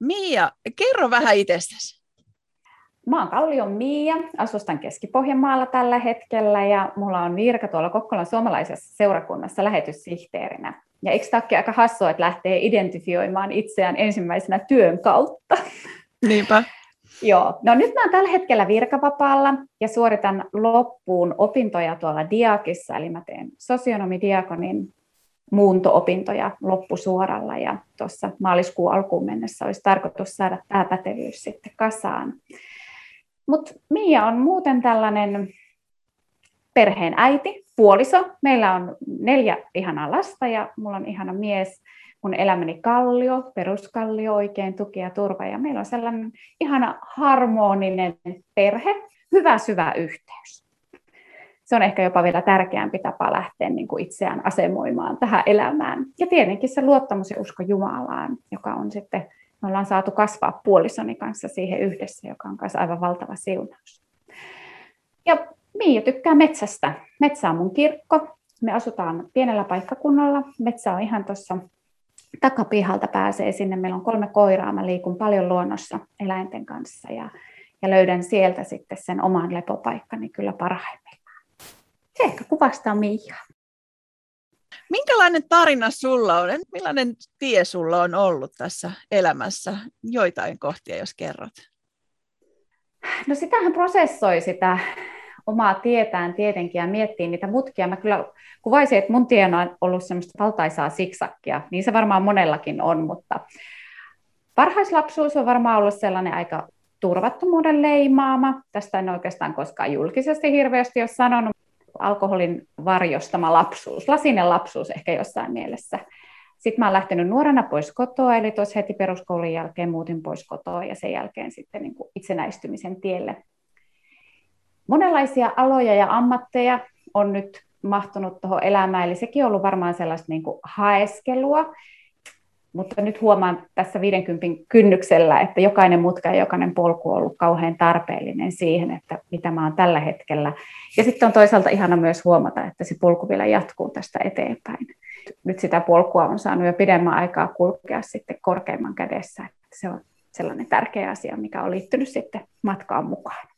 Mia, kerro vähän itsestäsi. Mä oon Kallion Mia, asustan Keski-Pohjanmaalla tällä hetkellä ja mulla on virka tuolla Kokkolan suomalaisessa seurakunnassa lähetyssihteerinä. Ja eikö tämä aika hassua, että lähtee identifioimaan itseään ensimmäisenä työn kautta? Niinpä. Joo, no nyt mä oon tällä hetkellä virkavapaalla ja suoritan loppuun opintoja tuolla Diakissa, eli mä teen sosionomidiakonin muunto-opintoja loppusuoralla ja tuossa maaliskuun alkuun mennessä olisi tarkoitus saada tämä pätevyys sitten kasaan. Mutta Mia on muuten tällainen perheen äiti, puoliso. Meillä on neljä ihanaa lasta ja mulla on ihana mies, mun elämäni kallio, peruskallio, oikein tuki ja turva. Ja meillä on sellainen ihana harmoninen perhe, hyvä syvä yhteys. Se on ehkä jopa vielä tärkeämpi tapa lähteä niin kuin itseään asemoimaan tähän elämään. Ja tietenkin se luottamus ja usko Jumalaan, joka on sitten, me ollaan saatu kasvaa puolisoni kanssa siihen yhdessä, joka on kanssa aivan valtava siunaus. Ja Miia tykkää metsästä. Metsä on mun kirkko. Me asutaan pienellä paikkakunnalla. Metsä on ihan tuossa takapihalta pääsee sinne. Meillä on kolme koiraa. Mä liikun paljon luonnossa eläinten kanssa ja, ja löydän sieltä sitten sen oman lepopaikkani kyllä parhaimmillaan. Se ehkä kuvastaa Miiaa. Minkälainen tarina sulla on? Millainen tie sulla on ollut tässä elämässä? Joitain kohtia, jos kerrot. No sitähän prosessoi sitä omaa tietään tietenkin ja miettii niitä mutkia. Mä kyllä kuvaisin, että mun tiena on ollut semmoista valtaisaa siksakkia, niin se varmaan monellakin on, mutta varhaislapsuus on varmaan ollut sellainen aika turvattomuuden leimaama. Tästä en oikeastaan koskaan julkisesti hirveästi ole sanonut. Alkoholin varjostama lapsuus, lasinen lapsuus ehkä jossain mielessä. Sitten mä oon lähtenyt nuorena pois kotoa, eli tuossa heti peruskoulun jälkeen muutin pois kotoa ja sen jälkeen sitten niin kuin itsenäistymisen tielle monenlaisia aloja ja ammatteja on nyt mahtunut tuohon elämään, eli sekin on ollut varmaan sellaista niin kuin haeskelua, mutta nyt huomaan tässä 50 kynnyksellä, että jokainen mutka ja jokainen polku on ollut kauhean tarpeellinen siihen, että mitä mä oon tällä hetkellä. Ja sitten on toisaalta ihana myös huomata, että se polku vielä jatkuu tästä eteenpäin. Nyt sitä polkua on saanut jo pidemmän aikaa kulkea sitten korkeimman kädessä. Se on sellainen tärkeä asia, mikä on liittynyt sitten matkaan mukaan.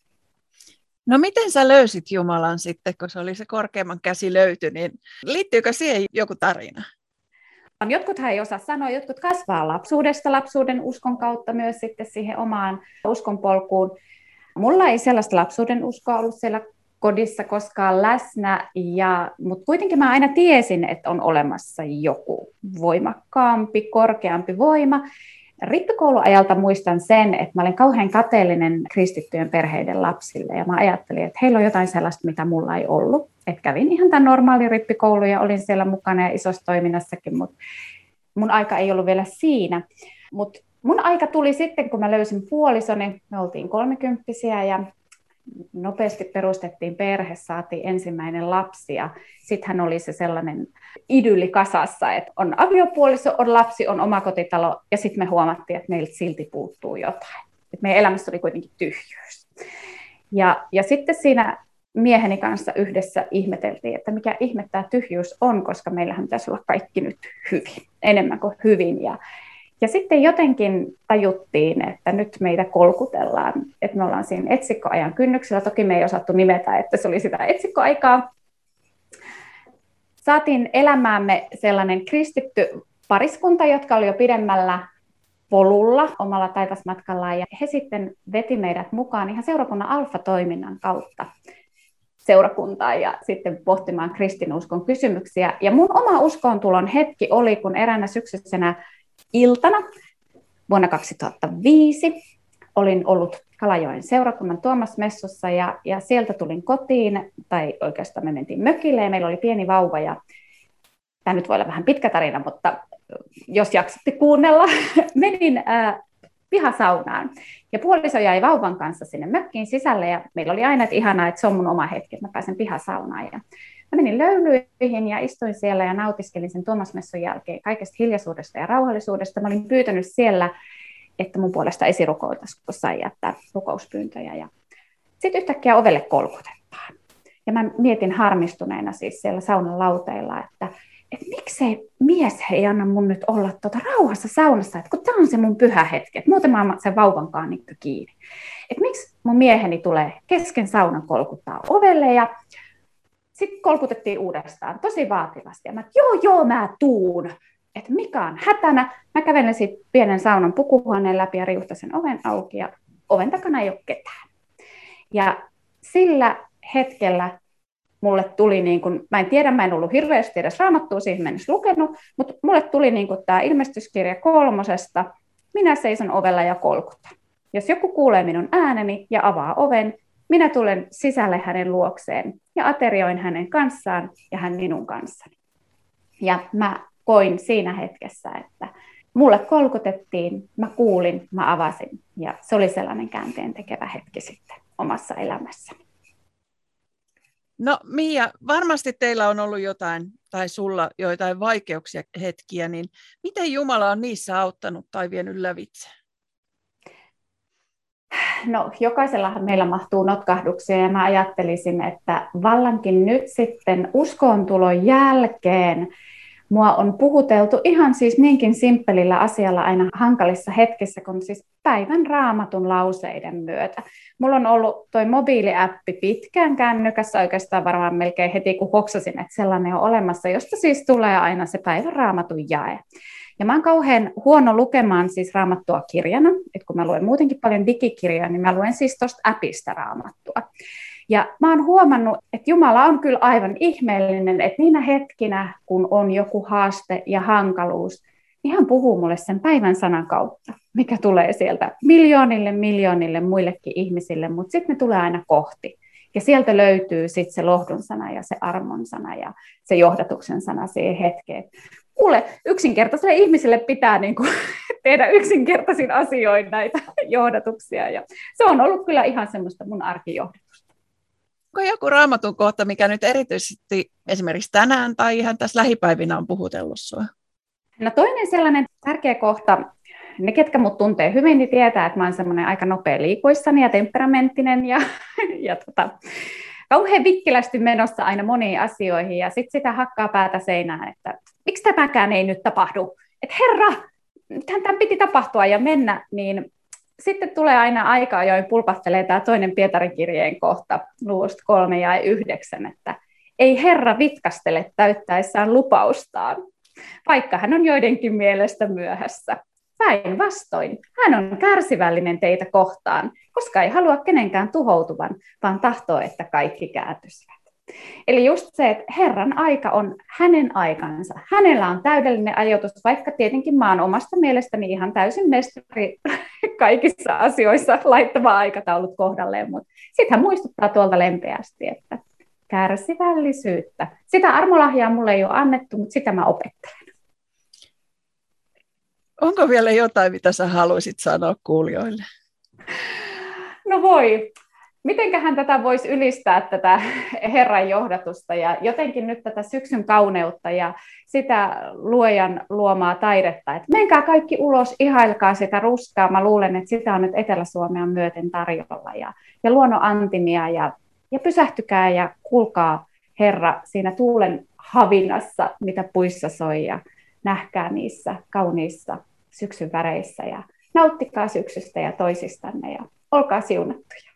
No miten sä löysit Jumalan sitten, kun se oli se korkeimman käsi löyty, niin liittyykö siihen joku tarina? Jotkut ei osaa sanoa, jotkut kasvaa lapsuudesta, lapsuuden uskon kautta myös sitten siihen omaan uskonpolkuun. Mulla ei sellaista lapsuuden uskoa ollut siellä kodissa koskaan läsnä, ja, mutta kuitenkin mä aina tiesin, että on olemassa joku voimakkaampi, korkeampi voima, Rippikouluajalta muistan sen, että mä olin kauhean kateellinen kristittyjen perheiden lapsille ja mä ajattelin, että heillä on jotain sellaista, mitä mulla ei ollut. Että kävin ihan tämän normaali rippikoulu ja olin siellä mukana ja isossa toiminnassakin, mutta mun aika ei ollut vielä siinä. Mutta mun aika tuli sitten, kun mä löysin puolisoni, me oltiin kolmekymppisiä ja nopeasti perustettiin perhe, saatiin ensimmäinen lapsi ja sitten hän oli se sellainen idylli kasassa, että on aviopuoliso, on lapsi, on omakotitalo ja sitten me huomattiin, että meiltä silti puuttuu jotain. Et meidän elämässä oli kuitenkin tyhjyys. Ja, ja sitten siinä mieheni kanssa yhdessä ihmeteltiin, että mikä ihme tämä tyhjyys on, koska meillähän pitäisi olla kaikki nyt hyvin, enemmän kuin hyvin. Ja, ja sitten jotenkin tajuttiin, että nyt meitä kolkutellaan, että me ollaan siinä etsikkoajan kynnyksellä. Toki me ei osattu nimetä, että se oli sitä etsikkoaikaa. Saatiin elämäämme sellainen kristitty pariskunta, jotka oli jo pidemmällä polulla omalla taivasmatkallaan, ja he sitten veti meidät mukaan ihan seurakunnan alfa-toiminnan kautta seurakuntaan ja sitten pohtimaan kristinuskon kysymyksiä. Ja mun oma uskontulon hetki oli, kun eräänä syksyisenä iltana vuonna 2005 olin ollut Kalajoen seurakunnan Tuomas-messussa ja, ja sieltä tulin kotiin, tai oikeastaan me mentiin mökille ja meillä oli pieni vauva ja tämä nyt voi olla vähän pitkä tarina, mutta jos jaksatte kuunnella, menin äh, pihasaunaan. Ja puoliso jäi vauvan kanssa sinne mökkiin sisälle ja meillä oli aina, että ihanaa, että se on mun oma hetki, että mä pääsen pihasaunaan. Ja Mä menin löylyihin ja istuin siellä ja nautiskelin sen Tuomasmessun jälkeen kaikesta hiljaisuudesta ja rauhallisuudesta. Mä olin pyytänyt siellä, että mun puolesta esirukoiltaisiin, kun sai jättää rukouspyyntöjä. Ja sitten yhtäkkiä ovelle kolkutetaan. Ja mä mietin harmistuneena siis siellä saunan lauteilla, että että miksei mies ei anna mun nyt olla tuota rauhassa saunassa, että kun tämä on se mun pyhä hetki, että muuten mä sen vauvankaan kiinni. Että miksi mun mieheni tulee kesken saunan kolkuttaa ovelle ja sitten kolkutettiin uudestaan tosi vaativasti. Ja mä, joo, joo, mä tuun. Että mikä on hätänä. Mä kävelen sitten pienen saunan pukuhuoneen läpi ja riuhtaisen oven auki ja oven takana ei ole ketään. Ja sillä hetkellä mulle tuli, niin kun, mä en tiedä, mä en ollut hirveästi edes raamattua siihen mennessä lukenut, mutta mulle tuli niin tämä ilmestyskirja kolmosesta, minä seison ovella ja kolkutan. Jos joku kuulee minun ääneni ja avaa oven, minä tulen sisälle hänen luokseen ja aterioin hänen kanssaan ja hän minun kanssani. Ja mä koin siinä hetkessä, että mulle kolkutettiin, mä kuulin, mä avasin ja se oli sellainen käänteen tekevä hetki sitten omassa elämässäni. No Mia, varmasti teillä on ollut jotain, tai sulla joitain vaikeuksia hetkiä, niin miten Jumala on niissä auttanut tai vienyt lävitse? No, jokaisellahan meillä mahtuu notkahduksia ja mä ajattelisin, että vallankin nyt sitten uskoontulon jälkeen Mua on puhuteltu ihan siis niinkin simppelillä asialla aina hankalissa hetkissä, kun siis päivän raamatun lauseiden myötä. Mulla on ollut toi mobiiliäppi pitkään kännykässä oikeastaan varmaan melkein heti, kun hoksasin, että sellainen on olemassa, josta siis tulee aina se päivän raamatun jae. Ja mä oon kauhean huono lukemaan siis raamattua kirjana, että kun mä luen muutenkin paljon digikirjoja, niin mä luen siis tuosta appista raamattua. Ja mä oon huomannut, että Jumala on kyllä aivan ihmeellinen, että niinä hetkinä, kun on joku haaste ja hankaluus, niin hän puhuu mulle sen päivän sanan kautta, mikä tulee sieltä miljoonille, miljoonille muillekin ihmisille, mutta sitten ne tulee aina kohti. Ja sieltä löytyy sitten se lohdun sana ja se armon sana ja se johdatuksen sana siihen hetkeen. Kuule, yksinkertaisille ihmisille pitää niin kuin tehdä yksinkertaisin asioin näitä johdatuksia. Ja se on ollut kyllä ihan semmoista mun arkijohdatusta. Onko joku raamatun kohta, mikä nyt erityisesti esimerkiksi tänään tai ihan tässä lähipäivinä on puhutellut sinua? No toinen sellainen tärkeä kohta, ne ketkä mut tuntee hyvin, niin tietää, että mä oon semmoinen aika nopea liikuissani ja temperamenttinen ja, ja tota, kauhean vikkilästi menossa aina moniin asioihin ja sitten sitä hakkaa päätä seinään, että miksi tämäkään ei nyt tapahdu, että herra, tämän piti tapahtua ja mennä, niin sitten tulee aina aika ajoin pulpahtelee tämä toinen Pietarin kirjeen kohta, luvusta kolme ja yhdeksän, että ei Herra vitkastele täyttäessään lupaustaan, vaikka hän on joidenkin mielestä myöhässä. Päinvastoin, hän on kärsivällinen teitä kohtaan, koska ei halua kenenkään tuhoutuvan, vaan tahtoo, että kaikki kääntyisivät. Eli just se, että Herran aika on hänen aikansa. Hänellä on täydellinen ajoitus, vaikka tietenkin mä oon omasta mielestäni ihan täysin mestari kaikissa asioissa laittava aikataulut kohdalleen, mutta sitten hän muistuttaa tuolta lempeästi, että kärsivällisyyttä. Sitä armolahjaa mulle ei ole annettu, mutta sitä mä opettelen. Onko vielä jotain, mitä sä haluaisit sanoa kuulijoille? No voi. Mitenköhän tätä voisi ylistää, tätä Herran johdatusta ja jotenkin nyt tätä syksyn kauneutta ja sitä luojan luomaa taidetta, että menkää kaikki ulos, ihailkaa sitä ruskaa. Mä luulen, että sitä on nyt Etelä-Suomea myöten tarjolla ja, ja luonnon antimia ja, ja pysähtykää ja kuulkaa Herra siinä tuulen havinassa, mitä puissa soi ja nähkää niissä kauniissa syksyn väreissä ja nauttikaa syksystä ja toisistanne ja olkaa siunattuja.